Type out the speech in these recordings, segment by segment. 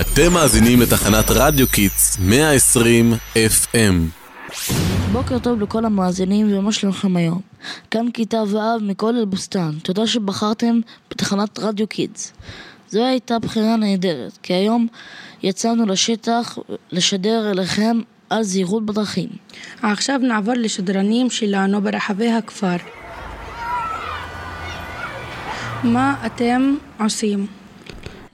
אתם מאזינים לתחנת רדיו Kids 120 FM. בוקר טוב לכל המאזינים ומה שלומכם היום. כאן כיתה ו' מכל אל-בוסתן. תודה שבחרתם בתחנת רדיו Kids. זו הייתה בחירה נהדרת, כי היום יצאנו לשטח לשדר אליכם על זהירות בדרכים. עכשיו נעבור לשדרנים שלנו ברחבי הכפר. מה אתם עושים?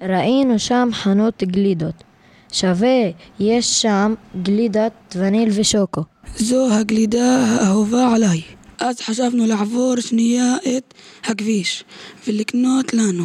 ראינו שם חנות גלידות. שווה, יש שם גלידת וניל ושוקו. זו הגלידה האהובה עליי. אז חשבנו לעבור שנייה את הכביש ולקנות לנו.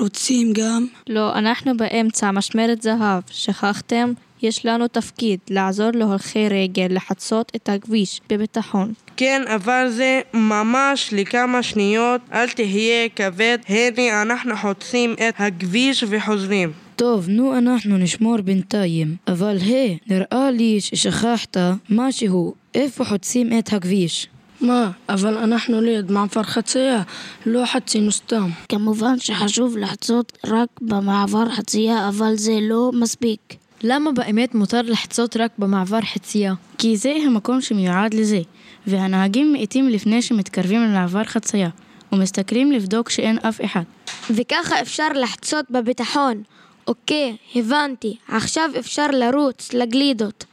רוצים גם? לא, אנחנו באמצע משמרת זהב. שכחתם? יש לנו תפקיד לעזור להולכי רגל לחצות את הכביש בביטחון. כן, אבל זה ממש לכמה שניות, אל תהיה כבד. הנה אנחנו חוצים את הכביש וחוזרים. טוב, נו אנחנו נשמור בינתיים. אבל היי, נראה לי ששכחת משהו. איפה חוצים את הכביש? מה, אבל אנחנו ליד מעבר חצייה, לא חצינו סתם. כמובן שחשוב לחצות רק במעבר חצייה, אבל זה לא מספיק. למה באמת מותר לחצות רק במעבר חצייה? כי זה המקום שמיועד לזה, והנהגים מאיטים לפני שמתקרבים למעבר חצייה, ומסתכלים לבדוק שאין אף אחד. וככה אפשר לחצות בביטחון. אוקיי, הבנתי. עכשיו אפשר לרוץ לגלידות.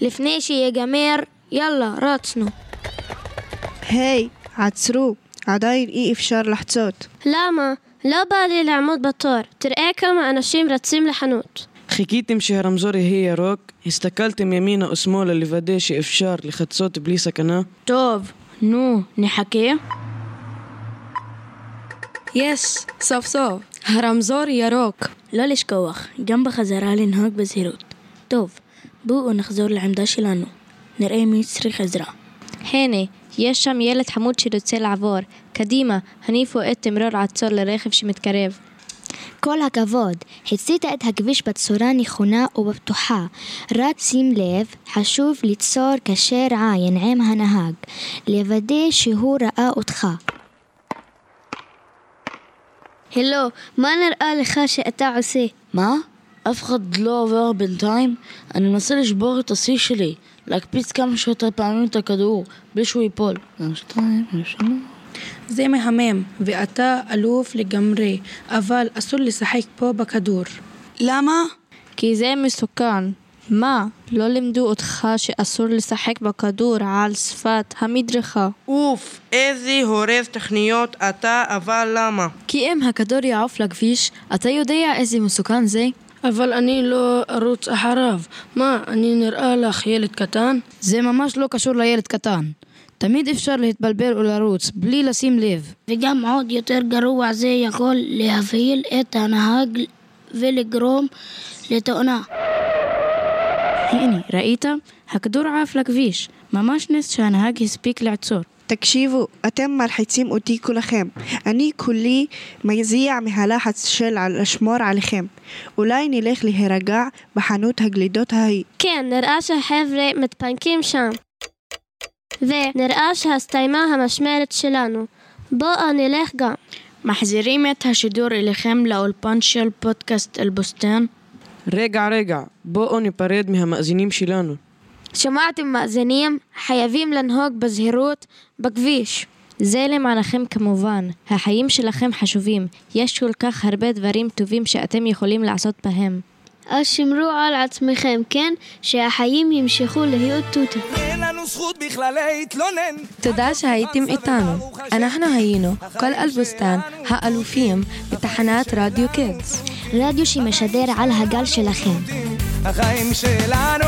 לפני שיגמר, יאללה, רצנו. היי, עצרו. עדיין אי אפשר לחצות. למה? לא בא לי לעמוד בתור. תראה כמה אנשים רצים לחנות. חיכיתם שהרמזור יהיה ירוק? הסתכלתם ימינה או שמאלה לוודא שאפשר לחצות בלי סכנה? טוב, נו, נחכה. יש, סוף סוף. הרמזור ירוק. לא לשכוח, גם בחזרה לנהוג בזהירות. טוב, בואו נחזור לעמדה שלנו. נראה מי צריך עזרה. הנה, יש שם ילד חמוד שרוצה לעבור. קדימה, הניפו את תמרור עצור לרכב שמתקרב. כל הכבוד, חצית את הכביש בצורה נכונה ובטוחה. רק שים לב, חשוב ליצור קשר עין עם הנהג, לוודא שהוא ראה אותך. הלו, מה נראה לך שאתה עושה? מה? אף אחד לא עובר בינתיים? אני מנסה לשבור את השיא שלי, להקפיץ כמה שיותר פעמים את הכדור, בלי שהוא ייפול. שתיים, שלוש. זה מהמם, ואתה אלוף לגמרי, אבל אסור לשחק פה בכדור. למה? כי זה מסוכן. מה, לא לימדו אותך שאסור לשחק בכדור על שפת המדרכה? אוף, איזה הורס תכניות אתה, אבל למה? כי אם הכדור יעוף לכביש, אתה יודע איזה מסוכן זה? אבל אני לא ארוץ אחריו. מה, אני נראה לך ילד קטן? זה ממש לא קשור לילד קטן. תמיד אפשר להתבלבל ולרוץ, בלי לשים לב. וגם עוד יותר גרוע זה יכול להבהיל את הנהג ולגרום לתאונה. הנה, ראית? הכדור עף לכביש. ממש נס שהנהג הספיק לעצור. תקשיבו, אתם מלחיצים אותי כולכם. אני כולי מזיע מהלחץ של לשמור עליכם. אולי נלך להירגע בחנות הגלידות ההיא. כן, נראה שהחבר'ה מתפנקים שם. ונראה שהסתיימה המשמרת שלנו. בואו נלך גם. מחזירים את השידור אליכם לאולפן של פודקאסט אל-בוסתן? רגע, רגע, בואו ניפרד מהמאזינים שלנו. שמעתם מאזינים? חייבים לנהוג בזהירות בכביש. זה למענכם כמובן. החיים שלכם חשובים. יש כל כך הרבה דברים טובים שאתם יכולים לעשות בהם. אז שמרו על עצמכם, כן? שהחיים ימשכו להיות תותים. אין לנו זכות בכלל להתלונן. תודה שהייתם איתנו. אנחנו היינו כל אלבוסתן האלופים בתחנת רדיו קידס. רדיו שמשדר על הגל שלכם. החיים שלנו